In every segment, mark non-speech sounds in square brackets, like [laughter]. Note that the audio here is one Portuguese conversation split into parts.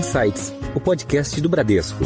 Insights, o podcast do Bradesco.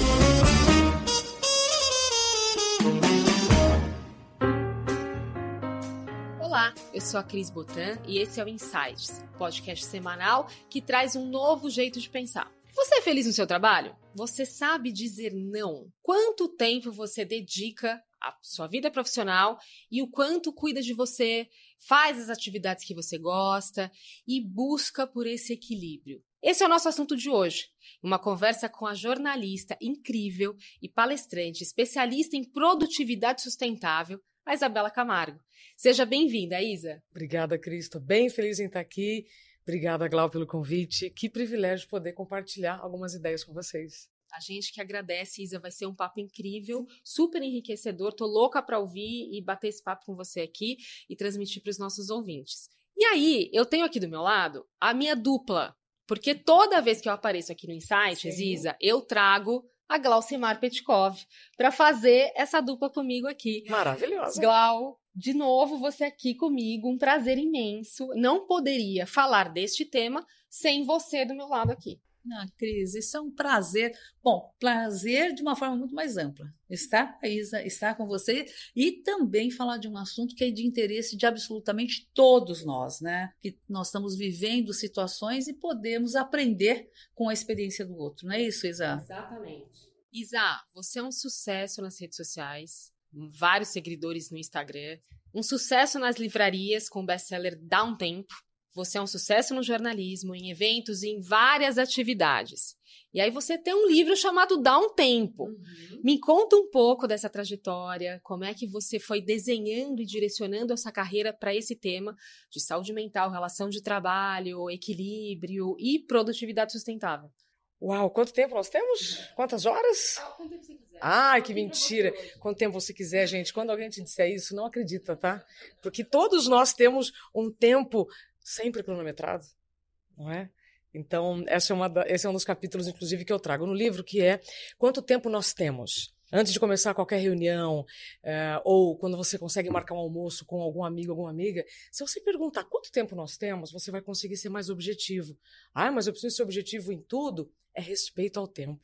Olá, eu sou a Cris Botan e esse é o Insights, podcast semanal que traz um novo jeito de pensar. Você é feliz no seu trabalho? Você sabe dizer não? Quanto tempo você dedica à sua vida profissional e o quanto cuida de você, faz as atividades que você gosta e busca por esse equilíbrio? Esse é o nosso assunto de hoje. Uma conversa com a jornalista incrível e palestrante especialista em produtividade sustentável, a Isabela Camargo. Seja bem-vinda, Isa. Obrigada, Cris. Estou bem feliz em estar aqui. Obrigada, Glau, pelo convite. Que privilégio poder compartilhar algumas ideias com vocês. A gente que agradece, Isa, vai ser um papo incrível, super enriquecedor. Tô louca para ouvir e bater esse papo com você aqui e transmitir para os nossos ouvintes. E aí, eu tenho aqui do meu lado a minha dupla, porque toda vez que eu apareço aqui no Insights, Sim. Isa, eu trago a Glaucimar Petkov para fazer essa dupla comigo aqui. Maravilhosa. Glau, de novo você aqui comigo, um prazer imenso. Não poderia falar deste tema sem você do meu lado aqui. Ah, Cris, isso é um prazer. Bom, prazer de uma forma muito mais ampla. Estar a Isa, estar com você e também falar de um assunto que é de interesse de absolutamente todos nós, né? Que nós estamos vivendo situações e podemos aprender com a experiência do outro, não é isso, Isa? Exatamente. Isa, você é um sucesso nas redes sociais, vários seguidores no Instagram, um sucesso nas livrarias com o best-seller Dá um Tempo. Você é um sucesso no jornalismo, em eventos e em várias atividades. E aí você tem um livro chamado Dá um Tempo. Uhum. Me conta um pouco dessa trajetória, como é que você foi desenhando e direcionando essa carreira para esse tema de saúde mental, relação de trabalho, equilíbrio e produtividade sustentável. Uau, quanto tempo nós temos? Quantas horas? Ah, quanto tempo você quiser. Ai, que mentira. Quanto tempo você quiser, gente. Quando alguém te disser isso, não acredita, tá? Porque todos nós temos um tempo sempre cronometrado, não é? Então, essa é uma da, esse é um dos capítulos, inclusive, que eu trago no livro, que é quanto tempo nós temos antes de começar qualquer reunião, é, ou quando você consegue marcar um almoço com algum amigo, alguma amiga, se você perguntar quanto tempo nós temos, você vai conseguir ser mais objetivo. Ah, mas eu preciso ser objetivo em tudo? É respeito ao tempo.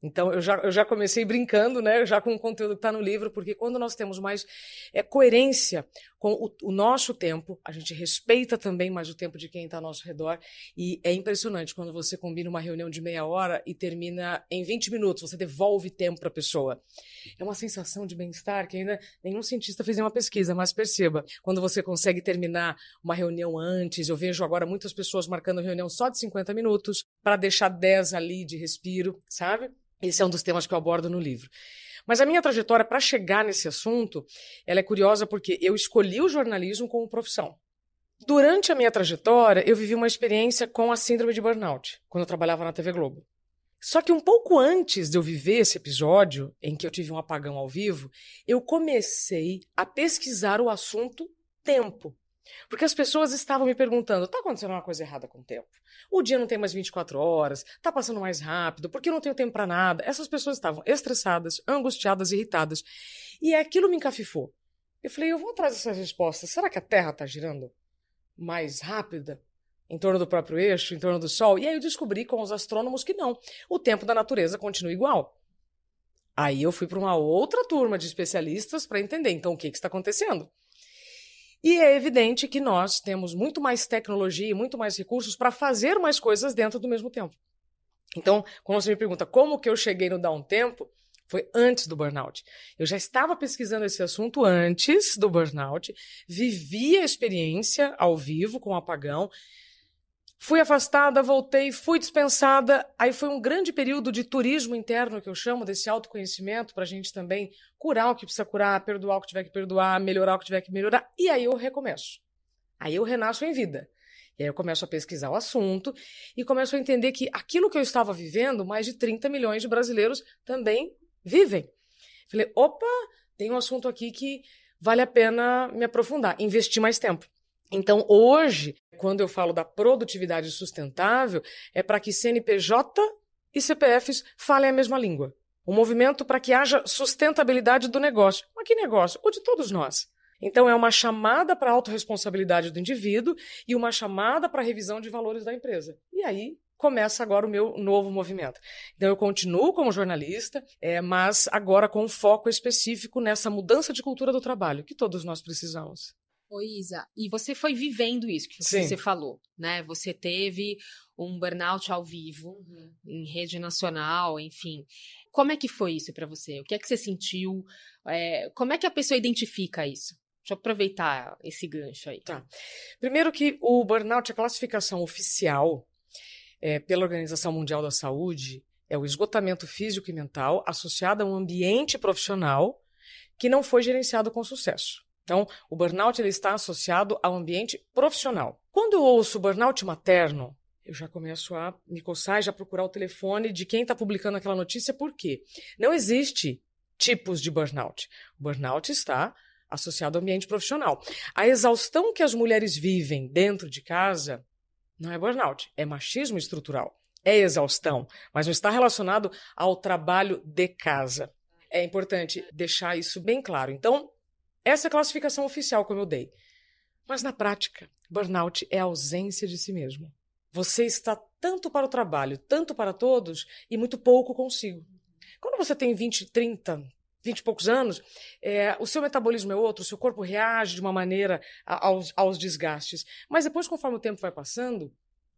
Então, eu já, eu já comecei brincando, né? Já com o conteúdo que está no livro, porque quando nós temos mais é, coerência com o, o, nosso tempo, a gente respeita também mais o tempo de quem está ao nosso redor. E é impressionante quando você combina uma reunião de meia hora e termina em 20 minutos, você devolve tempo para a pessoa. É uma sensação de bem-estar que ainda nenhum cientista fez uma pesquisa, mas perceba, quando você consegue terminar uma reunião antes, eu vejo agora muitas pessoas marcando reunião só de 50 minutos, para deixar 10 ali de respiro, sabe? Esse é um dos temas que eu abordo no livro. Mas a minha trajetória para chegar nesse assunto, ela é curiosa porque eu escolhi o jornalismo como profissão. Durante a minha trajetória, eu vivi uma experiência com a síndrome de burnout, quando eu trabalhava na TV Globo. Só que um pouco antes de eu viver esse episódio, em que eu tive um apagão ao vivo, eu comecei a pesquisar o assunto tempo. Porque as pessoas estavam me perguntando: está acontecendo uma coisa errada com o tempo? O dia não tem mais 24 horas, está passando mais rápido, porque eu não tenho tempo para nada. Essas pessoas estavam estressadas, angustiadas, irritadas. E aquilo me encafifou. Eu falei: eu vou atrás dessas respostas. Será que a Terra está girando mais rápida? Em torno do próprio eixo, em torno do Sol? E aí eu descobri com os astrônomos que não. O tempo da natureza continua igual. Aí eu fui para uma outra turma de especialistas para entender então o que, que está acontecendo. E é evidente que nós temos muito mais tecnologia e muito mais recursos para fazer mais coisas dentro do mesmo tempo. Então, quando você me pergunta como que eu cheguei no um Tempo, foi antes do burnout. Eu já estava pesquisando esse assunto antes do burnout, vivi a experiência ao vivo com o apagão, Fui afastada, voltei, fui dispensada. Aí foi um grande período de turismo interno, que eu chamo, desse autoconhecimento, para a gente também curar o que precisa curar, perdoar o que tiver que perdoar, melhorar o que tiver que melhorar. E aí eu recomeço. Aí eu renasço em vida. E aí eu começo a pesquisar o assunto e começo a entender que aquilo que eu estava vivendo, mais de 30 milhões de brasileiros também vivem. Falei, opa, tem um assunto aqui que vale a pena me aprofundar, investir mais tempo. Então, hoje, quando eu falo da produtividade sustentável, é para que CNPJ e CPFs falem a mesma língua. Um movimento para que haja sustentabilidade do negócio. Mas que negócio? O de todos nós. Então, é uma chamada para a autorresponsabilidade do indivíduo e uma chamada para a revisão de valores da empresa. E aí, começa agora o meu novo movimento. Então, eu continuo como jornalista, é, mas agora com um foco específico nessa mudança de cultura do trabalho, que todos nós precisamos. Oi, Isa, e você foi vivendo isso que Sim. você falou, né? Você teve um burnout ao vivo, Uhum. em rede nacional, enfim. Como é que foi isso para você? O que é que você sentiu? É, como é que a pessoa identifica isso? Deixa eu aproveitar esse gancho aí. Tá. Primeiro que o burnout, a classificação oficial é, pela Organização Mundial da Saúde, é o esgotamento físico e mental associado a um ambiente profissional que não foi gerenciado com sucesso. Então, o burnout ele está associado ao ambiente profissional. Quando eu ouço burnout materno, eu já começo a me coçar e já procurar o telefone de quem está publicando aquela notícia, por quê? Não existe tipos de burnout. O burnout está associado ao ambiente profissional. A exaustão que as mulheres vivem dentro de casa não é burnout, é machismo estrutural. É exaustão, mas não está relacionado ao trabalho de casa. É importante deixar isso bem claro. Então, essa é a classificação oficial como eu dei. Mas na prática, burnout é a ausência de si mesmo. Você está tanto para o trabalho, tanto para todos e muito pouco consigo. Quando você tem 20, 30, 20 e poucos anos, é, o seu metabolismo é outro, o seu corpo reage de uma maneira aos, aos desgastes. Mas depois, conforme o tempo vai passando,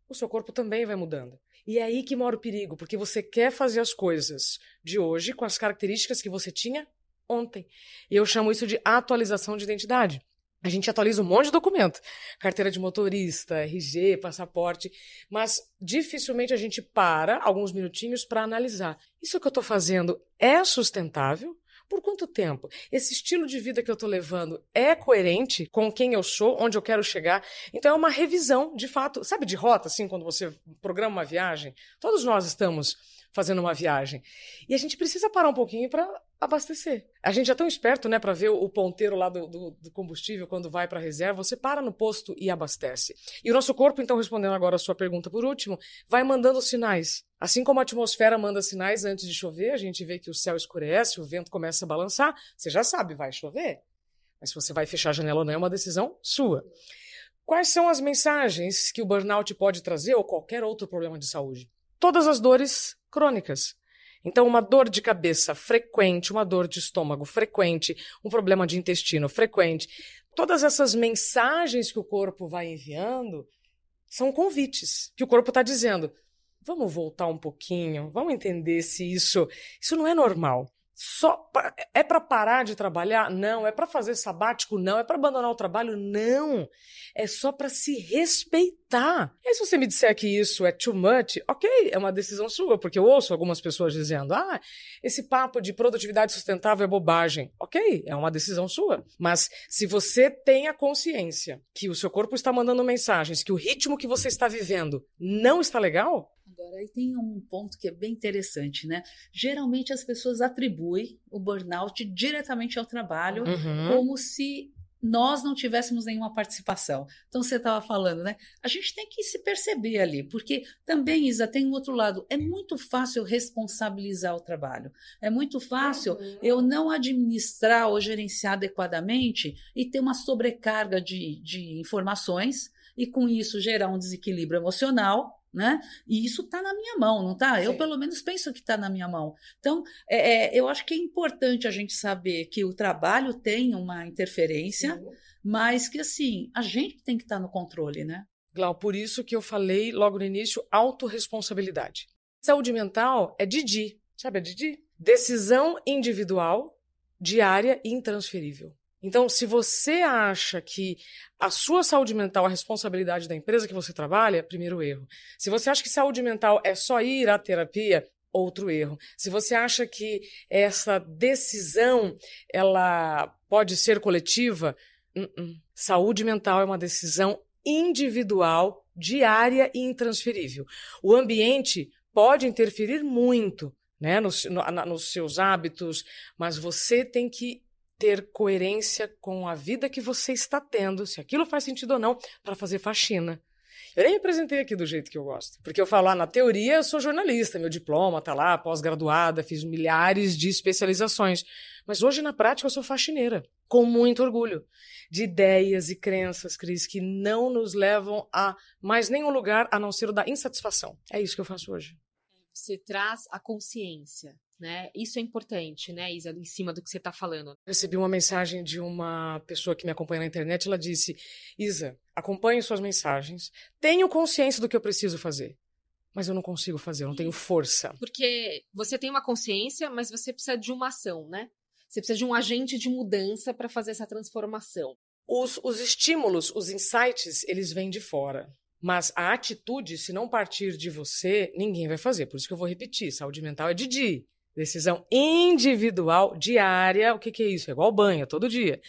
o seu corpo também vai mudando. E é aí que mora o perigo, porque você quer fazer as coisas de hoje com as características que você tinha ontem. E eu chamo isso de atualização de identidade. A gente atualiza um monte de documento, carteira de motorista, RG, passaporte, mas dificilmente a gente para alguns minutinhos para analisar. Isso que eu estou fazendo é sustentável? Por quanto tempo? Esse estilo de vida que eu estou levando é coerente com quem eu sou, onde eu quero chegar? Então é uma revisão, de fato, sabe de rota, assim, quando você programa uma viagem? Todos nós estamos fazendo uma viagem. E a gente precisa parar um pouquinho para abastecer. A gente é tão esperto, né, para ver o ponteiro lá do, do, do combustível quando vai para a reserva. Você para no posto e abastece. E o nosso corpo, então, respondendo agora a sua pergunta por último, vai mandando sinais. Assim como a atmosfera manda sinais antes de chover, a gente vê que o céu escurece, o vento começa a balançar. Você já sabe, vai chover. Mas se você vai fechar a janela ou não é uma decisão sua. Quais são as mensagens que o burnout pode trazer ou qualquer outro problema de saúde? Todas as dores crônicas. Então, uma dor de cabeça frequente, uma dor de estômago frequente, um problema de intestino frequente. Todas essas mensagens que o corpo vai enviando são convites que o corpo está dizendo: vamos voltar um pouquinho, vamos entender se isso, isso não é normal. Só pra, é para parar de trabalhar? Não. É para fazer sabático? Não. É para abandonar o trabalho? Não. É só para se respeitar. E se você me disser que isso é too much, ok, é uma decisão sua, porque eu ouço algumas pessoas dizendo: ah, esse papo de produtividade sustentável é bobagem. Ok, é uma decisão sua. Mas se você tem a consciência que o seu corpo está mandando mensagens, que o ritmo que você está vivendo não está legal, Agora, aí tem um ponto que é bem interessante, né? Geralmente as pessoas atribuem o burnout diretamente ao trabalho, Uhum. como se nós não tivéssemos nenhuma participação. Então, você estava falando, né? A gente tem que se perceber ali, porque também, Isa, tem um outro lado. É muito fácil responsabilizar o trabalho. É muito fácil eu não administrar ou gerenciar adequadamente e ter uma sobrecarga de, de informações e, com isso, gerar um desequilíbrio emocional. Né? E isso está na minha mão, não está? Eu, pelo menos, penso que está na minha mão. Então, é, é, eu acho que é importante a gente saber que o trabalho tem uma interferência, mas que, assim, a gente tem que estar no controle, né? Glau, por isso que eu falei logo no início autorresponsabilidade. Saúde mental é Didi, sabe a Didi? Decisão individual, diária e intransferível. Então, se você acha que a sua saúde mental é a responsabilidade da empresa que você trabalha, primeiro erro. Se você acha que saúde mental é só ir à terapia, outro erro. Se você acha que essa decisão ela pode ser coletiva, uh-uh. saúde mental é uma decisão individual, diária e intransferível. O ambiente pode interferir muito né, nos, no, na, nos seus hábitos, mas você tem que ter coerência com a vida que você está tendo, se aquilo faz sentido ou não, para fazer faxina. Eu nem me apresentei aqui do jeito que eu gosto. Porque eu falo, ah, na teoria eu sou jornalista, meu diploma tá lá, pós-graduada, fiz milhares de especializações. Mas hoje, na prática, eu sou faxineira. com muito orgulho, de ideias e crenças, Cris, que não nos levam a mais nenhum lugar a não ser o da insatisfação. É isso que eu faço hoje. Você traz a consciência, né? Isso é importante, né, Isa, em cima do que você está falando. Recebi uma mensagem de uma pessoa que me acompanha na internet. Ela disse: Isa, acompanhe suas mensagens, tenho consciência do que eu preciso fazer mas eu não consigo fazer, eu não tenho força. Porque você tem uma consciência, mas você precisa de uma ação, né? Você precisa de um agente de mudança para fazer essa transformação. Os, os estímulos, os insights, eles vêm de fora. Mas a atitude, se não partir de você, ninguém vai fazer. Por isso que eu vou repetir: saúde mental é de dia. Decisão individual, diária. O que, que é isso? É igual banho, todo dia.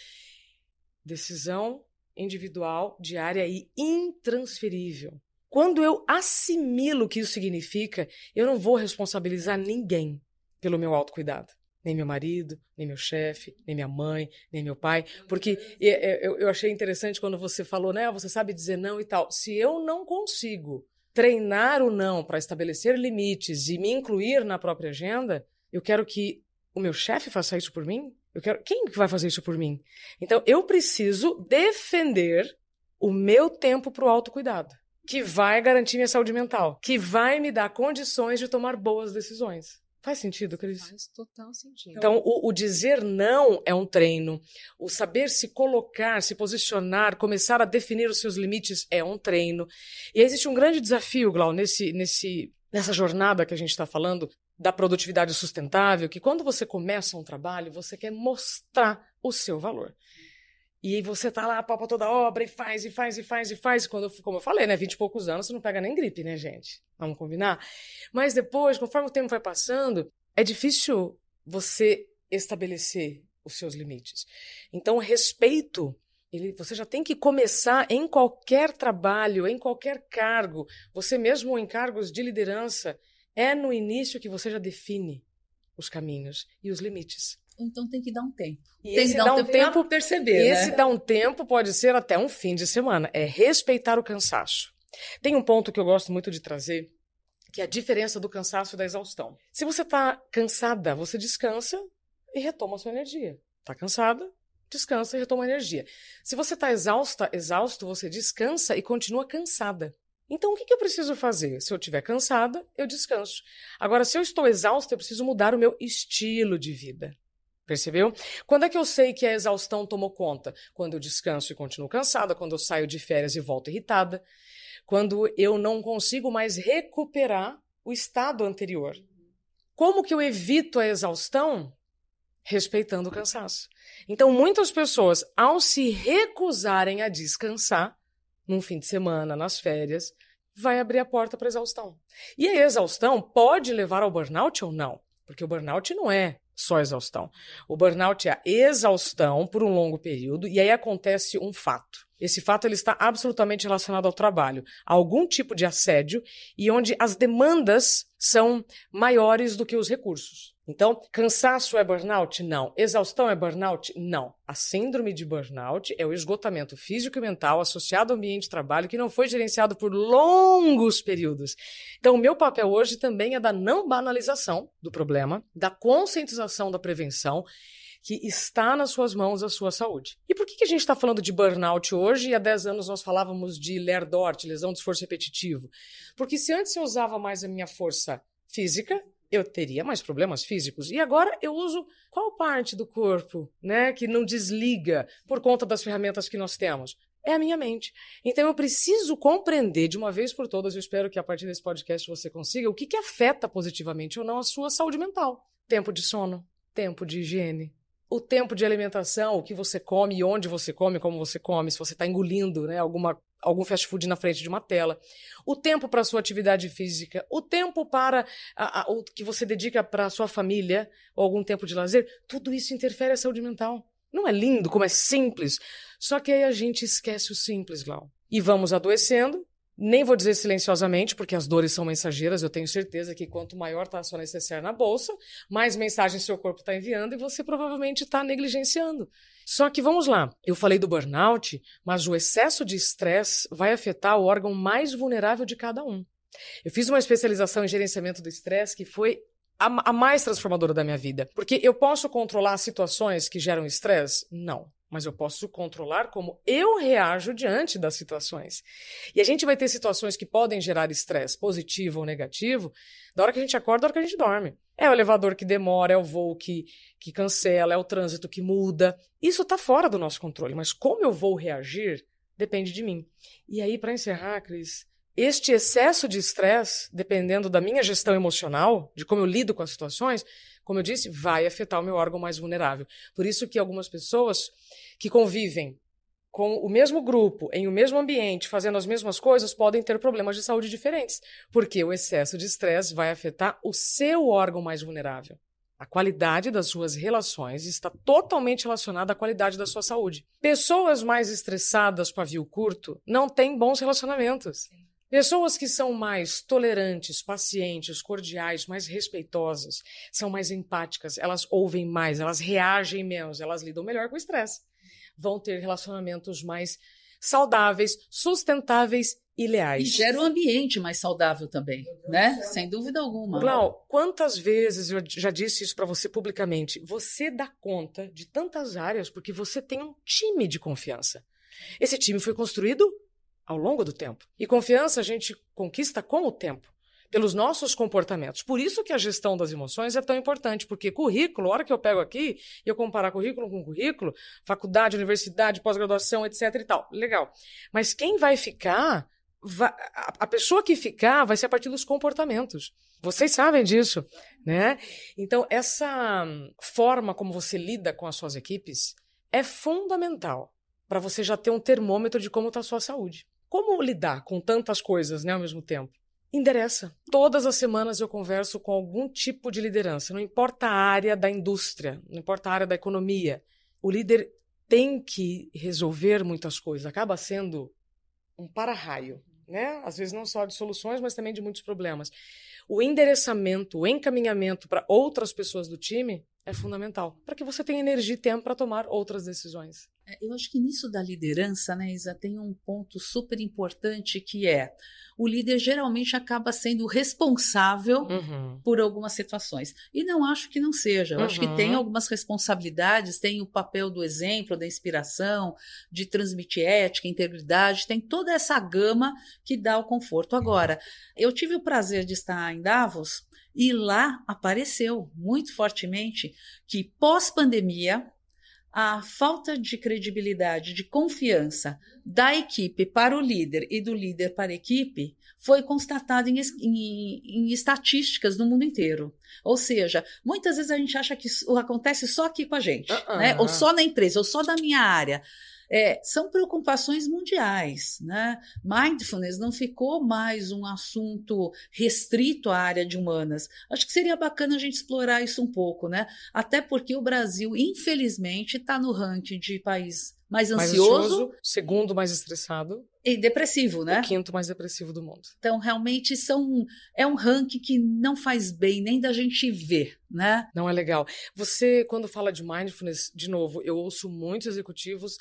Decisão individual, diária e intransferível. Quando eu assimilo o que isso significa, eu não vou responsabilizar ninguém pelo meu autocuidado. Nem meu marido, nem meu chefe, nem minha mãe, nem meu pai. Porque eu achei interessante quando você falou, né? Você sabe dizer não e tal. Se eu não consigo treinar o não para estabelecer limites e me incluir na própria agenda, eu quero que o meu chefe faça isso por mim? Eu quero quem vai fazer isso por mim? Então eu preciso defender o meu tempo para o autocuidado que vai garantir minha saúde mental, que vai me dar condições de tomar boas decisões. Faz sentido, Cris? Faz total sentido. Então, o, o, dizer não é um treino. O saber se colocar, se posicionar, começar a definir os seus limites é um treino. E existe um grande desafio, Glau, nesse, nesse, nessa jornada que a gente está falando da produtividade sustentável, que quando você começa um trabalho, você quer mostrar o seu valor. E você tá lá, papa toda obra, e faz, e faz, e faz, e faz. Quando, como eu falei, né? Vinte e poucos anos, você não pega nem gripe, né, gente? Vamos combinar? Mas depois, conforme o tempo vai passando, é difícil você estabelecer os seus limites. Então, respeito, ele, você já tem que começar em qualquer trabalho, em qualquer cargo, você mesmo em cargos de liderança, é no início que você já define os caminhos e os limites então tem que dar um tempo. E tem esse que dar um, um tempo para perceber. Esse né? dá um tempo pode ser até um fim de semana. É respeitar o cansaço. Tem um ponto que eu gosto muito de trazer, que é a diferença do cansaço e da exaustão. Se você está cansada, você descansa e retoma a sua energia. Está cansada, descansa e retoma a energia. Se você está exausta, exausto, você descansa e continua cansada. Então, o que, que eu preciso fazer? Se eu estiver cansada, eu descanso. Agora, se eu estou exausta, eu preciso mudar o meu estilo de vida. Percebeu? Quando é que eu sei que a exaustão tomou conta? Quando eu descanso e continuo cansada, quando eu saio de férias e volto irritada, quando eu não consigo mais recuperar o estado anterior. Como que eu evito a exaustão? Respeitando o cansaço. Então, muitas pessoas, ao se recusarem a descansar, num fim de semana, nas férias, vai abrir a porta para exaustão. E a exaustão pode levar ao burnout ou não? Porque o burnout não é só exaustão. O burnout é a exaustão por um longo período e aí acontece um fato. Esse fato ele está absolutamente relacionado ao trabalho, a algum tipo de assédio e onde as demandas são maiores do que os recursos. Então, cansaço é burnout? Não. Exaustão é burnout? Não. A síndrome de burnout é o esgotamento físico e mental associado ao ambiente de trabalho que não foi gerenciado por longos períodos. Então, o meu papel hoje também é da não banalização do problema, da conscientização da prevenção que está nas suas mãos a sua saúde. E por que, que a gente está falando de burnout hoje e há 10 anos nós falávamos de LERDORT, lesão de esforço repetitivo? Porque se antes eu usava mais a minha força física, eu teria mais problemas físicos. E agora eu uso qual parte do corpo, né, que não desliga por conta das ferramentas que nós temos? É a minha mente. Então eu preciso compreender de uma vez por todas, eu espero que a partir desse podcast você consiga, o que, que afeta positivamente ou não a sua saúde mental. Tempo de sono, tempo de higiene, o tempo de alimentação, o que você come, onde você come, como você come, se você está engolindo né, alguma, algum fast food na frente de uma tela, o tempo para sua atividade física, o tempo para a, a, o que você dedica para a sua família, ou algum tempo de lazer, tudo isso interfere a saúde mental. Não é lindo, como é simples. Só que aí a gente esquece o simples, Glau. E vamos adoecendo, nem vou dizer silenciosamente, porque as dores são mensageiras. Eu tenho certeza que quanto maior está a sua necessária na bolsa, mais mensagens seu corpo está enviando e você provavelmente está negligenciando. Só que vamos lá, eu falei do burnout, mas o excesso de estresse vai afetar o órgão mais vulnerável de cada um. Eu fiz uma especialização em gerenciamento do estresse que foi a, a mais transformadora da minha vida. Porque eu posso controlar situações que geram estresse? Não mas eu posso controlar como eu reajo diante das situações. E a gente vai ter situações que podem gerar estresse, positivo ou negativo, da hora que a gente acorda, da hora que a gente dorme. É o elevador que demora, é o voo que, que cancela, é o trânsito que muda. Isso está fora do nosso controle, mas como eu vou reagir depende de mim. E aí, para encerrar, Cris, este excesso de estresse, dependendo da minha gestão emocional, de como eu lido com as situações, como eu disse, vai afetar o meu órgão mais vulnerável. Por isso que algumas pessoas que convivem com o mesmo grupo, em o mesmo ambiente, fazendo as mesmas coisas, podem ter problemas de saúde diferentes, porque o excesso de estresse vai afetar o seu órgão mais vulnerável. A qualidade das suas relações está totalmente relacionada à qualidade da sua saúde. Pessoas mais estressadas, pavio curto, não têm bons relacionamentos. Sim. Pessoas que são mais tolerantes, pacientes, cordiais, mais respeitosas, são mais empáticas, elas ouvem mais, elas reagem menos, elas lidam melhor com o estresse. Vão ter relacionamentos mais saudáveis, sustentáveis e leais. E gera um ambiente mais saudável também, né? Sem dúvida alguma. Glau, quantas vezes eu já disse isso para você publicamente? Você dá conta de tantas áreas porque você tem um time de confiança. Esse time foi construído ao longo do tempo. E confiança a gente conquista com o tempo, pelos nossos comportamentos. Por isso que a gestão das emoções é tão importante, porque currículo, a hora que eu pego aqui e eu comparar currículo com currículo, faculdade, universidade, pós-graduação, etc e tal, legal. Mas quem vai ficar, vai, a pessoa que ficar vai ser a partir dos comportamentos. Vocês sabem disso, né? Então, essa forma como você lida com as suas equipes é fundamental para você já ter um termômetro de como está a sua saúde. Como lidar com tantas coisas né, ao mesmo tempo? Endereça. Todas as semanas eu converso com algum tipo de liderança, não importa a área da indústria, não importa a área da economia. O líder tem que resolver muitas coisas, acaba sendo um para-raio, né? Às vezes não só de soluções, mas também de muitos problemas. O endereçamento, o encaminhamento para outras pessoas do time é fundamental, para que você tenha energia e tempo para tomar outras decisões. É, eu acho que nisso da liderança, né, Isa, tem um ponto super importante que é o líder geralmente acaba sendo responsável uhum. por algumas situações. E não acho que não seja. Eu uhum. acho que tem uhum. algumas responsabilidades, tem o papel do exemplo, da inspiração, de transmitir ética, integridade, tem toda essa gama que dá o conforto. Agora, eu tive o prazer de estar em Davos e lá apareceu muito fortemente que pós-pandemia a falta de credibilidade, de confiança da equipe para o líder e do líder para a equipe foi constatada em, em, em, estatísticas no mundo inteiro. Ou seja, muitas vezes a gente acha que isso acontece só aqui com a gente, uh -uh. né? ou só na empresa, ou só da minha área é, são preocupações mundiais. Né? Mindfulness não ficou mais um assunto restrito à área de humanas. Acho que seria bacana a gente explorar isso um pouco, né? Até porque o Brasil, infelizmente, está no ranking de país mais ansioso, mais ansioso, segundo mais estressado e depressivo, né? O quinto mais depressivo do mundo. Então, realmente são é um ranking que não faz bem nem da gente ver, né? Não é legal. Você quando fala de mindfulness, de novo, eu ouço muitos executivos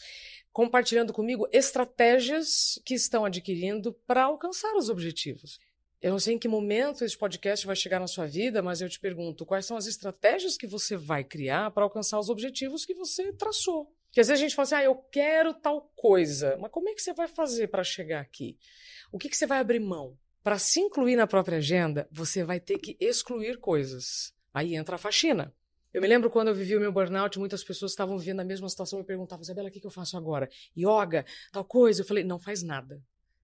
compartilhando comigo estratégias que estão adquirindo para alcançar os objetivos. Eu não sei em que momento esse podcast vai chegar na sua vida, mas eu te pergunto, quais são as estratégias que você vai criar para alcançar os objetivos que você traçou? Porque às vezes a gente fala assim, ah, eu quero tal coisa, mas como é que você vai fazer para chegar aqui? O que, que você vai abrir mão? Para se incluir na própria agenda, você vai ter que excluir coisas. Aí entra a faxina. Eu me lembro quando eu vivi o meu burnout, muitas pessoas estavam vivendo a mesma situação e me perguntavam, Isabela, o que, que eu faço agora? Yoga, tal coisa. Eu falei, não faz nada.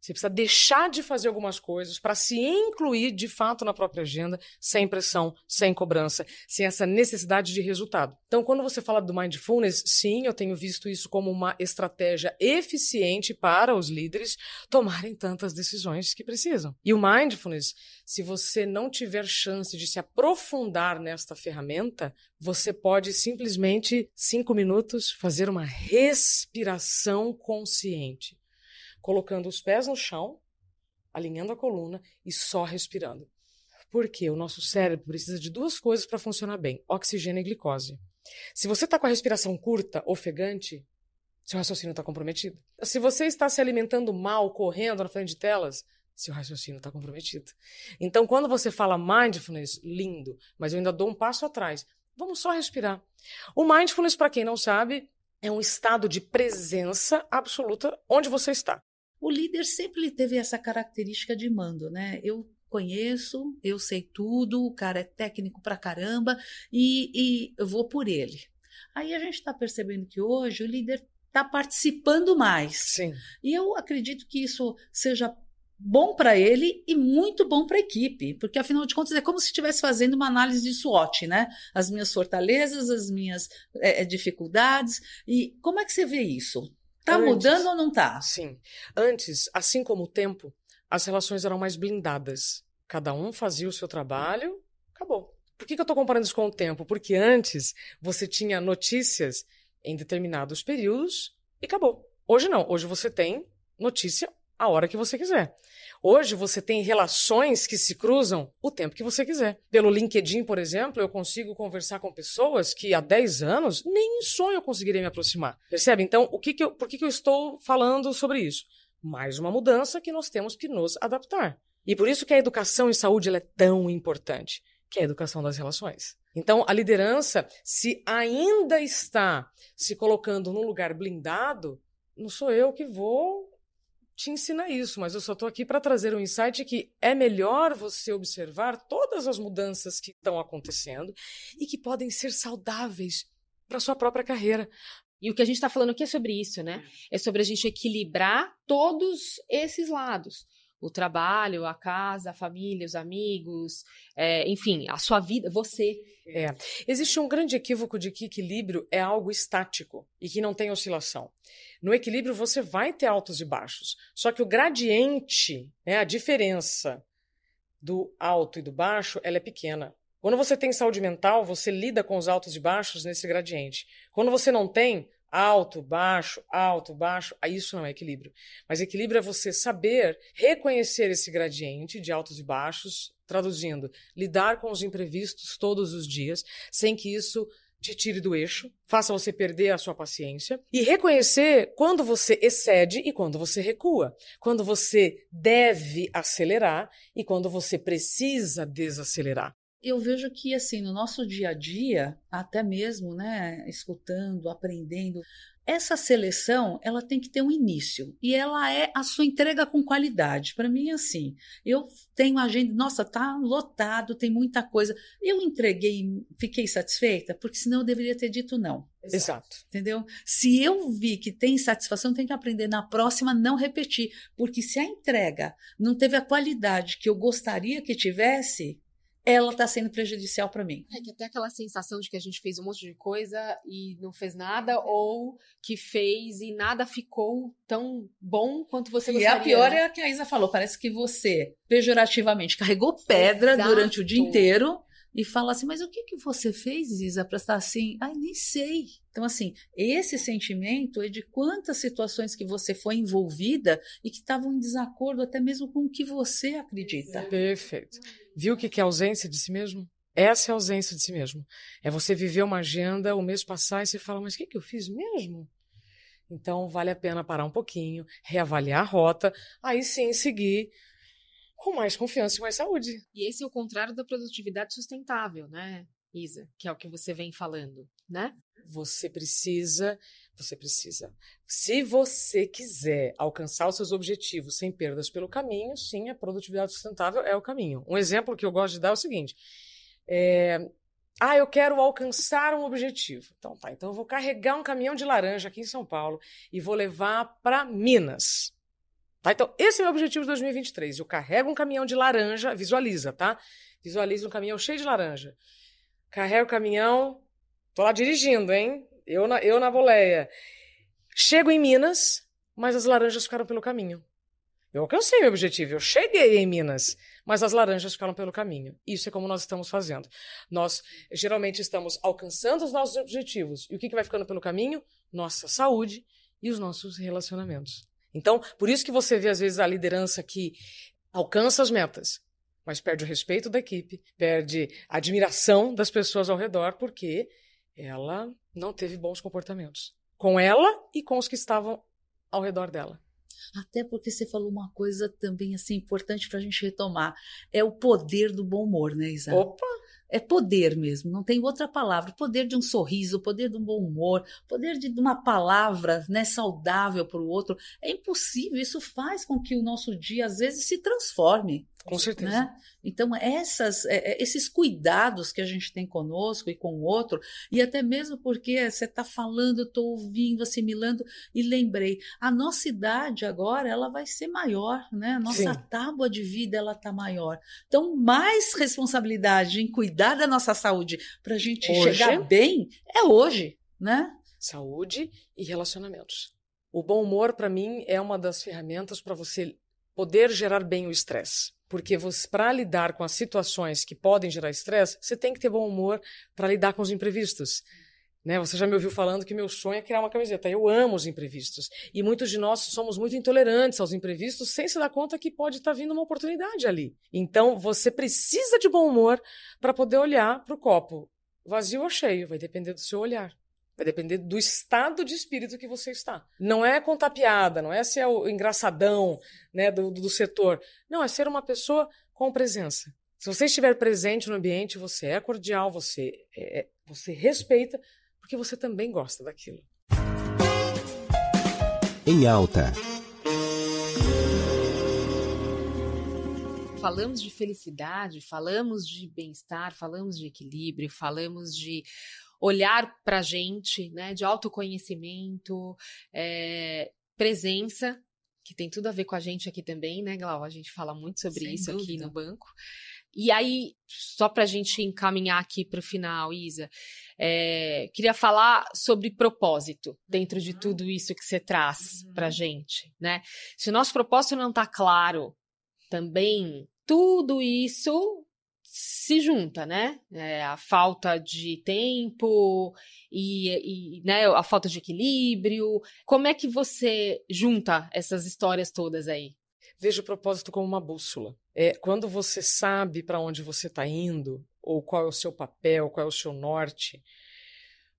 Você precisa deixar de fazer algumas coisas para se incluir de fato na própria agenda, sem pressão, sem cobrança, sem essa necessidade de resultado. Então, quando você fala do mindfulness, sim, eu tenho visto isso como uma estratégia eficiente para os líderes tomarem tantas decisões que precisam. E o mindfulness, se você não tiver chance de se aprofundar nesta ferramenta, você pode simplesmente, cinco minutos, fazer uma respiração consciente colocando os pés no chão, alinhando a coluna e só respirando. Porque o nosso cérebro precisa de duas coisas para funcionar bem: oxigênio e glicose. Se você está com a respiração curta, ofegante, seu raciocínio está comprometido. Se você está se alimentando mal, correndo na frente de telas, se o raciocínio está comprometido. Então, quando você fala mindfulness, lindo, mas eu ainda dou um passo atrás. Vamos só respirar. O mindfulness, para quem não sabe, é um estado de presença absoluta onde você está. O líder sempre teve essa característica de mando, né? Eu conheço, eu sei tudo, o cara é técnico pra caramba e, e eu vou por ele. Aí a gente está percebendo que hoje o líder está participando mais. Sim. E eu acredito que isso seja bom para ele e muito bom para a equipe, porque afinal de contas é como se estivesse fazendo uma análise de SWOT, né? As minhas fortalezas, as minhas é, dificuldades e como é que você vê isso? Tá Antes, mudando ou não tá? Sim. Antes, assim como o tempo, as relações eram mais blindadas. Cada um fazia o seu trabalho, acabou. Por que, que eu estou comparando isso com o tempo? Porque antes você tinha notícias em determinados períodos e acabou. Hoje não. Hoje você tem notícia a hora que você quiser. Hoje você tem relações que se cruzam o tempo que você quiser. Pelo LinkedIn, por exemplo, eu consigo conversar com pessoas que há 10 anos nem em sonho eu conseguiria me aproximar. Percebe? Então, o que que eu, por que, que eu estou falando sobre isso? Mais uma mudança que nós temos que nos adaptar. E por isso que a educação em saúde é tão importante, que é a educação das relações. Então, a liderança, se ainda está se colocando num lugar blindado, não sou eu que vou te ensina isso, mas eu só estou aqui para trazer um insight que é melhor você observar todas as mudanças que estão acontecendo e que podem ser saudáveis para sua própria carreira. E o que a gente está falando aqui é sobre isso, né? É sobre a gente equilibrar todos esses lados o trabalho, a casa, a família, os amigos, é, enfim, a sua vida, você. É. Existe um grande equívoco de que equilíbrio é algo estático e que não tem oscilação. No equilíbrio você vai ter altos e baixos, só que o gradiente, né, a diferença do alto e do baixo, ela é pequena. Quando você tem saúde mental, você lida com os altos e baixos nesse gradiente. Quando você não tem, alto, baixo, alto, baixo, isso não é equilíbrio. Mas equilíbrio é você saber reconhecer esse gradiente de altos e baixos, traduzindo, lidar com os imprevistos todos os dias, sem que isso te tire do eixo, faça você perder a sua paciência e reconhecer quando você excede e quando você recua, quando você deve acelerar e quando você precisa desacelerar eu vejo que assim no nosso dia a dia, até mesmo, né, escutando, aprendendo, essa seleção ela tem que ter um início e ela é a sua entrega com qualidade. Para mim, assim, eu tenho agenda, nossa, tá lotado, tem muita coisa. Eu entreguei, fiquei satisfeita, porque senão eu deveria ter dito não. Exato. Entendeu? Se eu vi que tem satisfação, tem que aprender na próxima não repetir, porque se a entrega não teve a qualidade que eu gostaria que tivesse, ela está sendo prejudicial para mim. É que até aquela sensação de que a gente fez um monte de coisa e não fez nada, ou que fez e nada ficou tão bom quanto você gostaria. E a pior né? é a que a Isa falou, parece que você, pejorativamente, carregou pedra Exato. durante o dia inteiro e fala assim, mas o que, que você fez, Isa, para estar assim? Ai, nem sei. Então, assim, esse sentimento é de quantas situações que você foi envolvida e que estavam em desacordo até mesmo com o que você acredita. Perfeito. Viu o que é ausência de si mesmo? Essa é a ausência de si mesmo. É você viver uma agenda, o mês passar e você fala, mas o que, que eu fiz mesmo? Então, vale a pena parar um pouquinho, reavaliar a rota, aí sim seguir com mais confiança e mais saúde. E esse é o contrário da produtividade sustentável, né, Isa? Que é o que você vem falando, né? Você precisa, você precisa. Se você quiser alcançar os seus objetivos sem perdas pelo caminho, sim, a produtividade sustentável é o caminho. Um exemplo que eu gosto de dar é o seguinte: é, ah, eu quero alcançar um objetivo. Então tá, então eu vou carregar um caminhão de laranja aqui em São Paulo e vou levar para Minas. Tá? Então, esse é o meu objetivo de 2023. Eu carrego um caminhão de laranja, visualiza, tá? Visualiza um caminhão cheio de laranja. Carrego o caminhão, tô lá dirigindo, hein? Eu na, eu na boleia. Chego em Minas, mas as laranjas ficaram pelo caminho. Eu alcancei meu objetivo, eu cheguei em Minas, mas as laranjas ficaram pelo caminho. Isso é como nós estamos fazendo. Nós geralmente estamos alcançando os nossos objetivos. E o que, que vai ficando pelo caminho? Nossa saúde e os nossos relacionamentos. Então, por isso que você vê, às vezes, a liderança que alcança as metas, mas perde o respeito da equipe, perde a admiração das pessoas ao redor, porque ela não teve bons comportamentos. Com ela e com os que estavam ao redor dela. Até porque você falou uma coisa também assim importante para a gente retomar. É o poder do bom humor, né, Isa? Opa! É poder mesmo, não tem outra palavra. Poder de um sorriso, poder de um bom humor, poder de uma palavra né, saudável para o outro. É impossível, isso faz com que o nosso dia, às vezes, se transforme. Com certeza. Né? Então, essas, é, é, esses cuidados que a gente tem conosco e com o outro, e até mesmo porque você está falando, eu estou ouvindo, assimilando, e lembrei, a nossa idade agora ela vai ser maior, né? A nossa Sim. tábua de vida ela está maior. Então, mais responsabilidade em cuidar da nossa saúde para a gente hoje, chegar bem é hoje, né? Saúde e relacionamentos. O bom humor, para mim, é uma das ferramentas para você poder gerar bem o estresse. Porque para lidar com as situações que podem gerar estresse, você tem que ter bom humor para lidar com os imprevistos. Né? Você já me ouviu falando que meu sonho é criar uma camiseta. Eu amo os imprevistos. E muitos de nós somos muito intolerantes aos imprevistos, sem se dar conta que pode estar tá vindo uma oportunidade ali. Então, você precisa de bom humor para poder olhar para o copo vazio ou cheio. Vai depender do seu olhar. Vai depender do estado de espírito que você está. Não é contar piada, não é ser o engraçadão né, do, do setor. Não, é ser uma pessoa com presença. Se você estiver presente no ambiente, você é cordial, você, é, é você respeita, porque você também gosta daquilo. Em alta. Falamos de felicidade, falamos de bem-estar, falamos de equilíbrio, falamos de olhar para a gente, né, de autoconhecimento, é, presença, que tem tudo a ver com a gente aqui também, né, Glau? A gente fala muito sobre Sem isso dúvida. aqui no banco. E aí, só para a gente encaminhar aqui para o final, Isa, é, queria falar sobre propósito dentro de tudo isso que você traz uhum. para gente, né? Se o nosso propósito não está claro, também tudo isso se junta, né? É, a falta de tempo e, e né, a falta de equilíbrio. Como é que você junta essas histórias todas aí? Veja o propósito como uma bússola. É, quando você sabe para onde você está indo, ou qual é o seu papel, qual é o seu norte,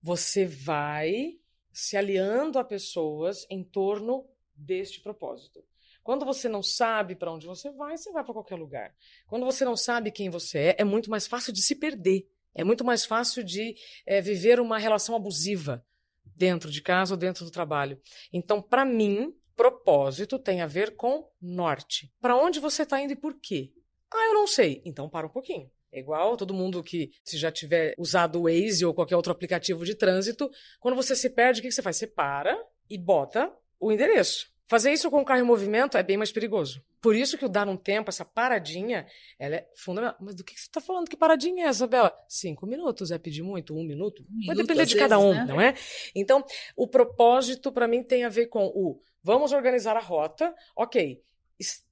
você vai se aliando a pessoas em torno deste propósito. Quando você não sabe para onde você vai, você vai para qualquer lugar. Quando você não sabe quem você é, é muito mais fácil de se perder. É muito mais fácil de é, viver uma relação abusiva dentro de casa ou dentro do trabalho. Então, para mim, propósito tem a ver com norte. Para onde você está indo e por quê? Ah, eu não sei. Então, para um pouquinho. É igual todo mundo que, se já tiver usado o Waze ou qualquer outro aplicativo de trânsito, quando você se perde, o que você faz? Você para e bota o endereço. Fazer isso com o carro em movimento é bem mais perigoso. Por isso que o dar um tempo, essa paradinha, ela é fundamental. Mas do que você está falando? Que paradinha é essa, Bela? Cinco minutos, é pedir muito? Um minuto? Um Vai depender de cada um, né? não é? Então, o propósito, para mim, tem a ver com o vamos organizar a rota, ok,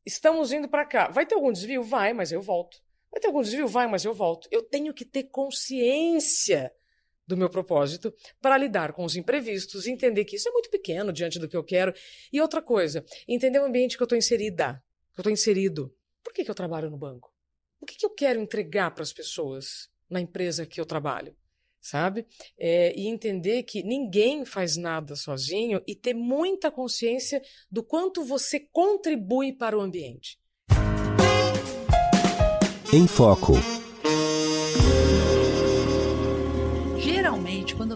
estamos indo para cá. Vai ter algum desvio? Vai, mas eu volto. Vai ter algum desvio? Vai, mas eu volto. Eu tenho que ter consciência do meu propósito para lidar com os imprevistos, entender que isso é muito pequeno diante do que eu quero. E outra coisa, entender o ambiente que eu estou inserida, que eu estou inserido. Por que, que eu trabalho no banco? O que, que eu quero entregar para as pessoas na empresa que eu trabalho? Sabe? É, e entender que ninguém faz nada sozinho e ter muita consciência do quanto você contribui para o ambiente. Em Foco.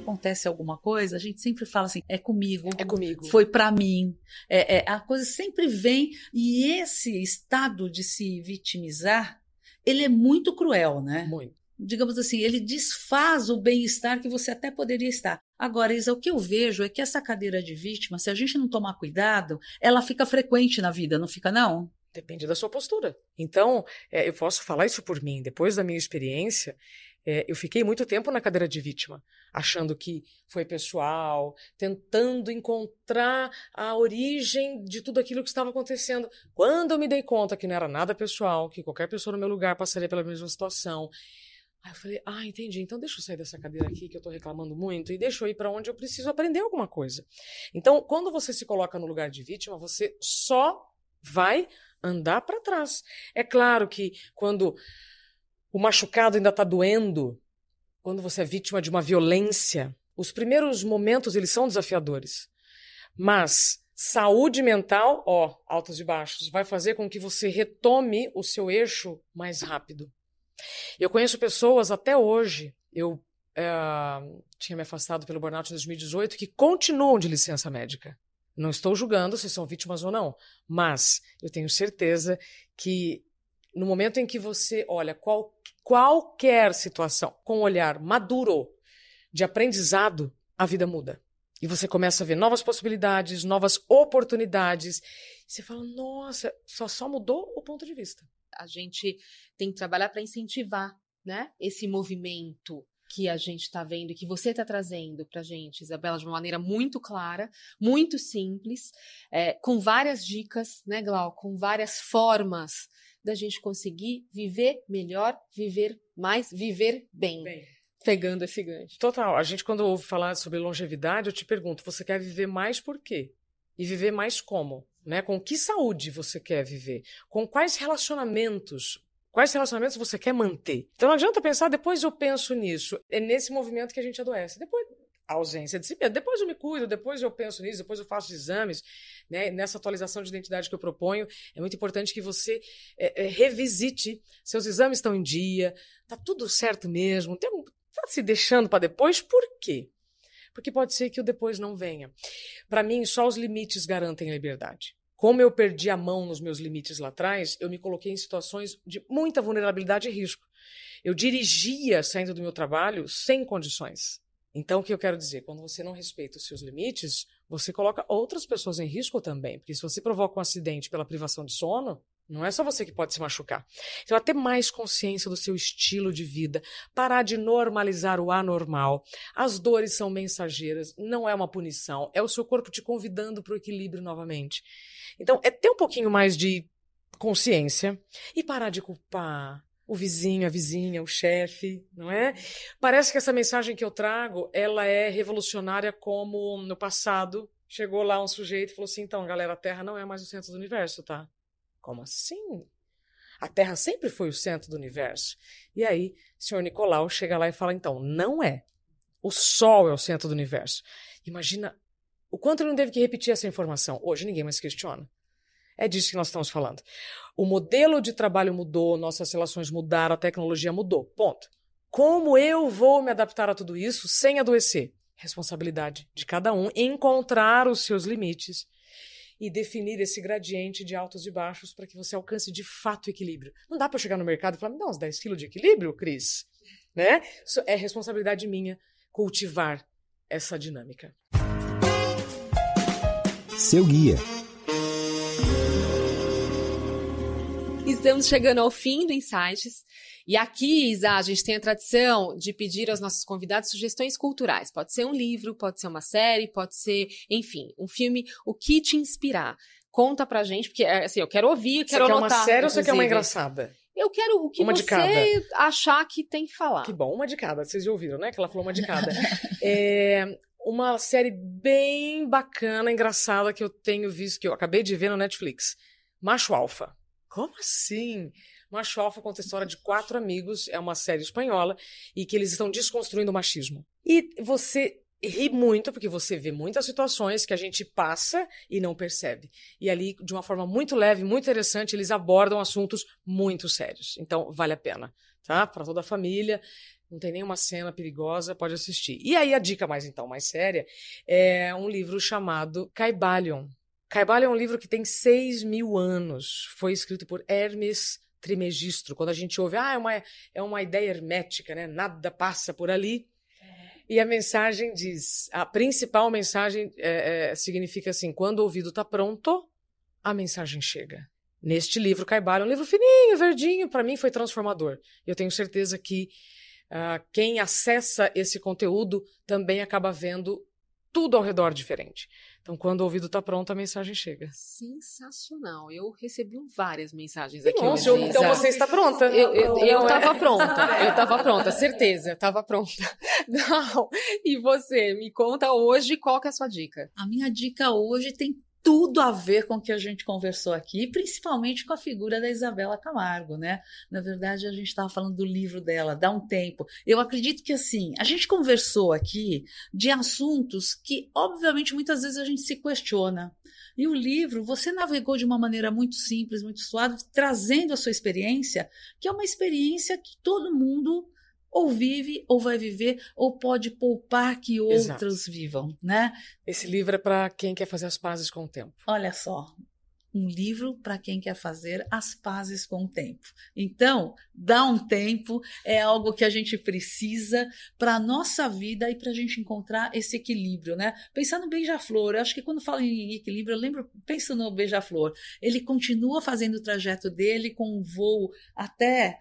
Acontece alguma coisa, a gente sempre fala assim: é comigo. É comigo. Foi para mim. É, é, a coisa sempre vem. E esse estado de se vitimizar, ele é muito cruel, né? Muito. Digamos assim, ele desfaz o bem-estar que você até poderia estar. Agora, Isa, o que eu vejo é que essa cadeira de vítima, se a gente não tomar cuidado, ela fica frequente na vida, não fica, não? Depende da sua postura. Então, é, eu posso falar isso por mim. Depois da minha experiência, é, eu fiquei muito tempo na cadeira de vítima, achando que foi pessoal, tentando encontrar a origem de tudo aquilo que estava acontecendo. Quando eu me dei conta que não era nada pessoal, que qualquer pessoa no meu lugar passaria pela mesma situação, aí eu falei: ah, entendi, então deixa eu sair dessa cadeira aqui que eu estou reclamando muito e deixa eu ir para onde eu preciso aprender alguma coisa. Então, quando você se coloca no lugar de vítima, você só vai andar para trás. É claro que quando o machucado ainda está doendo, quando você é vítima de uma violência, os primeiros momentos eles são desafiadores. Mas Saúde mental, ó, altos e baixos, vai fazer com que você retome o seu eixo mais rápido. Eu conheço pessoas até hoje, eu é, tinha me afastado pelo burnout em 2018, que continuam de licença médica. Não estou julgando se são vítimas ou não, mas eu tenho certeza que no momento em que você olha qual, qualquer situação com um olhar maduro de aprendizado, a vida muda. E você começa a ver novas possibilidades, novas oportunidades. Você fala, nossa, só, só mudou o ponto de vista. A gente tem que trabalhar para incentivar né, esse movimento que a gente está vendo e que você está trazendo para a gente, Isabela, de uma maneira muito clara, muito simples, é, com várias dicas, né, Glau, com várias formas da gente conseguir viver melhor, viver mais, viver bem. bem. Pegando esse gancho. Total. A gente, quando ouve falar sobre longevidade, eu te pergunto: você quer viver mais por quê? E viver mais como? Né? Com que saúde você quer viver? Com quais relacionamentos Quais relacionamentos você quer manter? Então não adianta pensar, depois eu penso nisso. É nesse movimento que a gente adoece. Depois, ausência de si mesmo. Depois eu me cuido, depois eu penso nisso, depois eu faço exames. Né? Nessa atualização de identidade que eu proponho, é muito importante que você é, é, revisite. Seus exames estão em dia, tá tudo certo mesmo. Tem, tá se deixando para depois, por quê? Porque pode ser que o depois não venha. Para mim, só os limites garantem a liberdade. Como eu perdi a mão nos meus limites lá atrás, eu me coloquei em situações de muita vulnerabilidade e risco. Eu dirigia saindo do meu trabalho sem condições. Então, o que eu quero dizer? Quando você não respeita os seus limites, você coloca outras pessoas em risco também. Porque se você provoca um acidente pela privação de sono, não é só você que pode se machucar. Então, ter mais consciência do seu estilo de vida, parar de normalizar o anormal. As dores são mensageiras, não é uma punição, é o seu corpo te convidando para o equilíbrio novamente. Então, é ter um pouquinho mais de consciência e parar de culpar o vizinho, a vizinha, o chefe, não é? Parece que essa mensagem que eu trago, ela é revolucionária como no passado chegou lá um sujeito e falou assim: "Então, galera, a Terra não é mais o centro do universo, tá?" Como assim? A Terra sempre foi o centro do universo. E aí, o senhor Nicolau chega lá e fala: "Então, não é. O Sol é o centro do universo." Imagina o quanto ele não teve que repetir essa informação? Hoje ninguém mais questiona. É disso que nós estamos falando. O modelo de trabalho mudou, nossas relações mudaram, a tecnologia mudou. Ponto. Como eu vou me adaptar a tudo isso sem adoecer? Responsabilidade de cada um encontrar os seus limites e definir esse gradiente de altos e baixos para que você alcance de fato equilíbrio. Não dá para chegar no mercado e falar, me dá uns 10 quilos de equilíbrio, Cris. Né? Isso é responsabilidade minha cultivar essa dinâmica seu guia. Estamos chegando ao fim do Insights. E aqui, Isa, a gente tem a tradição de pedir aos nossos convidados sugestões culturais. Pode ser um livro, pode ser uma série, pode ser, enfim, um filme. O que te inspirar? Conta pra gente, porque assim, eu quero ouvir, quero você anotar. Quer uma série ou você quer uma engraçada? Eu quero o que uma você achar que tem que falar. Que bom, uma de cada. Vocês já ouviram, né? Que ela falou uma de cada. [laughs] é, uma série bem bacana, engraçada que eu tenho visto, que eu acabei de ver no Netflix. Macho Alfa. Como assim? Macho Alfa conta a história de quatro amigos, é uma série espanhola, e que eles estão desconstruindo o machismo. E você ri muito, porque você vê muitas situações que a gente passa e não percebe. E ali, de uma forma muito leve, muito interessante, eles abordam assuntos muito sérios. Então, vale a pena, tá? Para toda a família não tem nenhuma cena perigosa, pode assistir. E aí a dica mais então, mais séria, é um livro chamado Caibalion. Caibalion é um livro que tem 6 mil anos. Foi escrito por Hermes Trimegistro. Quando a gente ouve, ah, é uma, é uma ideia hermética, né? Nada passa por ali. E a mensagem diz, a principal mensagem é, é, significa assim, quando o ouvido está pronto, a mensagem chega. Neste livro, Caibalion, um livro fininho, verdinho, para mim foi transformador. Eu tenho certeza que uh, quem acessa esse conteúdo também acaba vendo tudo ao redor diferente. Então, quando o ouvido está pronto, a mensagem chega. Sensacional. Eu recebi várias mensagens aqui. Nossa, hoje, então você está pronta. Eu estava pronta. Eu [laughs] estava pronta, certeza. Estava pronta. [laughs] Não. E você, me conta hoje qual que é a sua dica. A minha dica hoje tem tudo a ver com o que a gente conversou aqui, principalmente com a figura da Isabela Camargo, né? Na verdade, a gente estava falando do livro dela, Dá um Tempo. Eu acredito que, assim, a gente conversou aqui de assuntos que, obviamente, muitas vezes a gente se questiona. E o livro, você navegou de uma maneira muito simples, muito suave, trazendo a sua experiência, que é uma experiência que todo mundo ou vive, ou vai viver, ou pode poupar que outros Exato. vivam, né? Esse livro é para quem quer fazer as pazes com o tempo. Olha só, um livro para quem quer fazer as pazes com o tempo. Então, dá um tempo é algo que a gente precisa para a nossa vida e para a gente encontrar esse equilíbrio, né? Pensar no beija-flor, eu acho que quando falo em equilíbrio, eu lembro, penso no beija-flor. Ele continua fazendo o trajeto dele com um voo até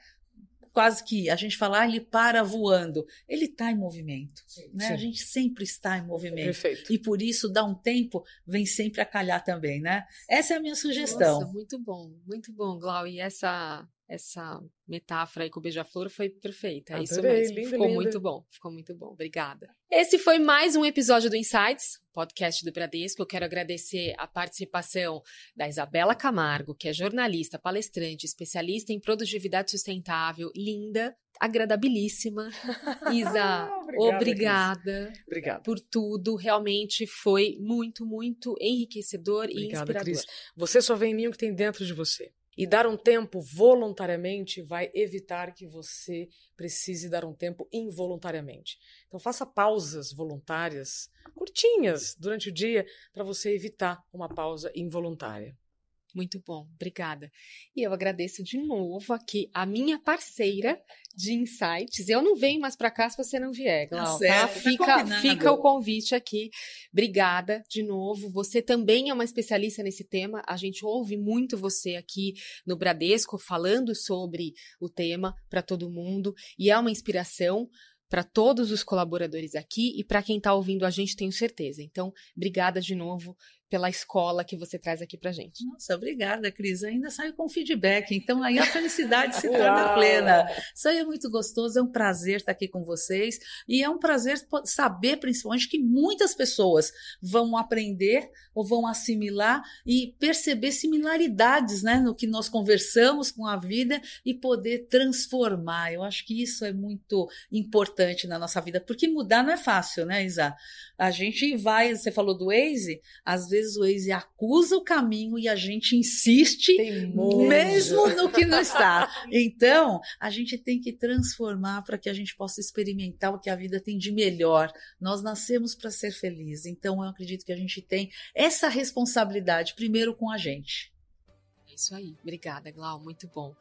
quase que a gente fala, ah, ele para voando. Ele está em movimento. Sim, né? Sim. A gente sempre está em movimento. Perfeito. E por isso, dá um tempo, vem sempre a calhar também, né? Essa é a minha sugestão. Nossa, muito bom, muito bom, Glau. E essa, essa metáfora aí com o beija-flor foi perfeita. É isso mesmo. Lindo, ficou lindo. muito bom. Ficou muito bom. Obrigada. Esse foi mais um episódio do Insights, podcast do Bradesco. Eu quero agradecer a participação da Isabela Camargo, que é jornalista, palestrante, especialista em produtividade sustentável, linda, agradabilíssima. [laughs] Isa, obrigada, obrigada por tudo. Realmente foi muito, muito enriquecedor Obrigada, e inspirador. Cris. Você só vê em mim o que tem dentro de você. E dar um tempo voluntariamente vai evitar que você precise dar um tempo involuntariamente. Então faça pausas voluntárias, curtinhas, durante o dia, para você evitar uma pausa involuntária. Muito bom, obrigada. E eu agradeço de novo aqui a minha parceira de insights. Eu não venho mais para cá se você não vier, tá Glau, tá? Fica, tá fica o convite aqui. Obrigada de novo. Você também é uma especialista nesse tema. A gente ouve muito você aqui no Bradesco falando sobre o tema para todo mundo e é uma inspiração para todos os colaboradores aqui e para quem está ouvindo a gente, tenho certeza. Então, obrigada de novo pela escola que você traz aqui pra gente. Nossa, obrigada, Cris. Ainda saio com feedback, então aí a felicidade se [laughs] torna plena. Isso aí é muito gostoso, é um prazer estar aqui com vocês e é um prazer saber, principalmente, que muitas pessoas vão aprender ou vão assimilar e perceber similaridades né, no que nós conversamos com a vida e poder transformar. Eu acho que isso é muito importante na nossa vida, porque mudar não é fácil, né, Isa? A gente vai, você falou do Waze, às vezes vezes o Waze acusa o caminho e a gente insiste Teimoso. mesmo no que não está. [laughs] Então, a gente tem que transformar para que a gente possa experimentar o que a vida tem de melhor. Nós nascemos para ser felizes. Então, eu acredito que a gente tem essa responsabilidade primeiro com a gente. É isso aí. Obrigada, Glau. Muito bom.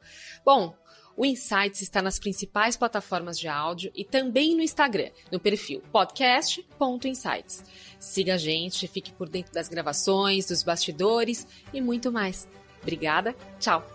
Bom, o Insights está nas principais plataformas de áudio e também no Instagram, no perfil podcast.insights. Siga a gente, fique por dentro das gravações, dos bastidores e muito mais. Obrigada, tchau!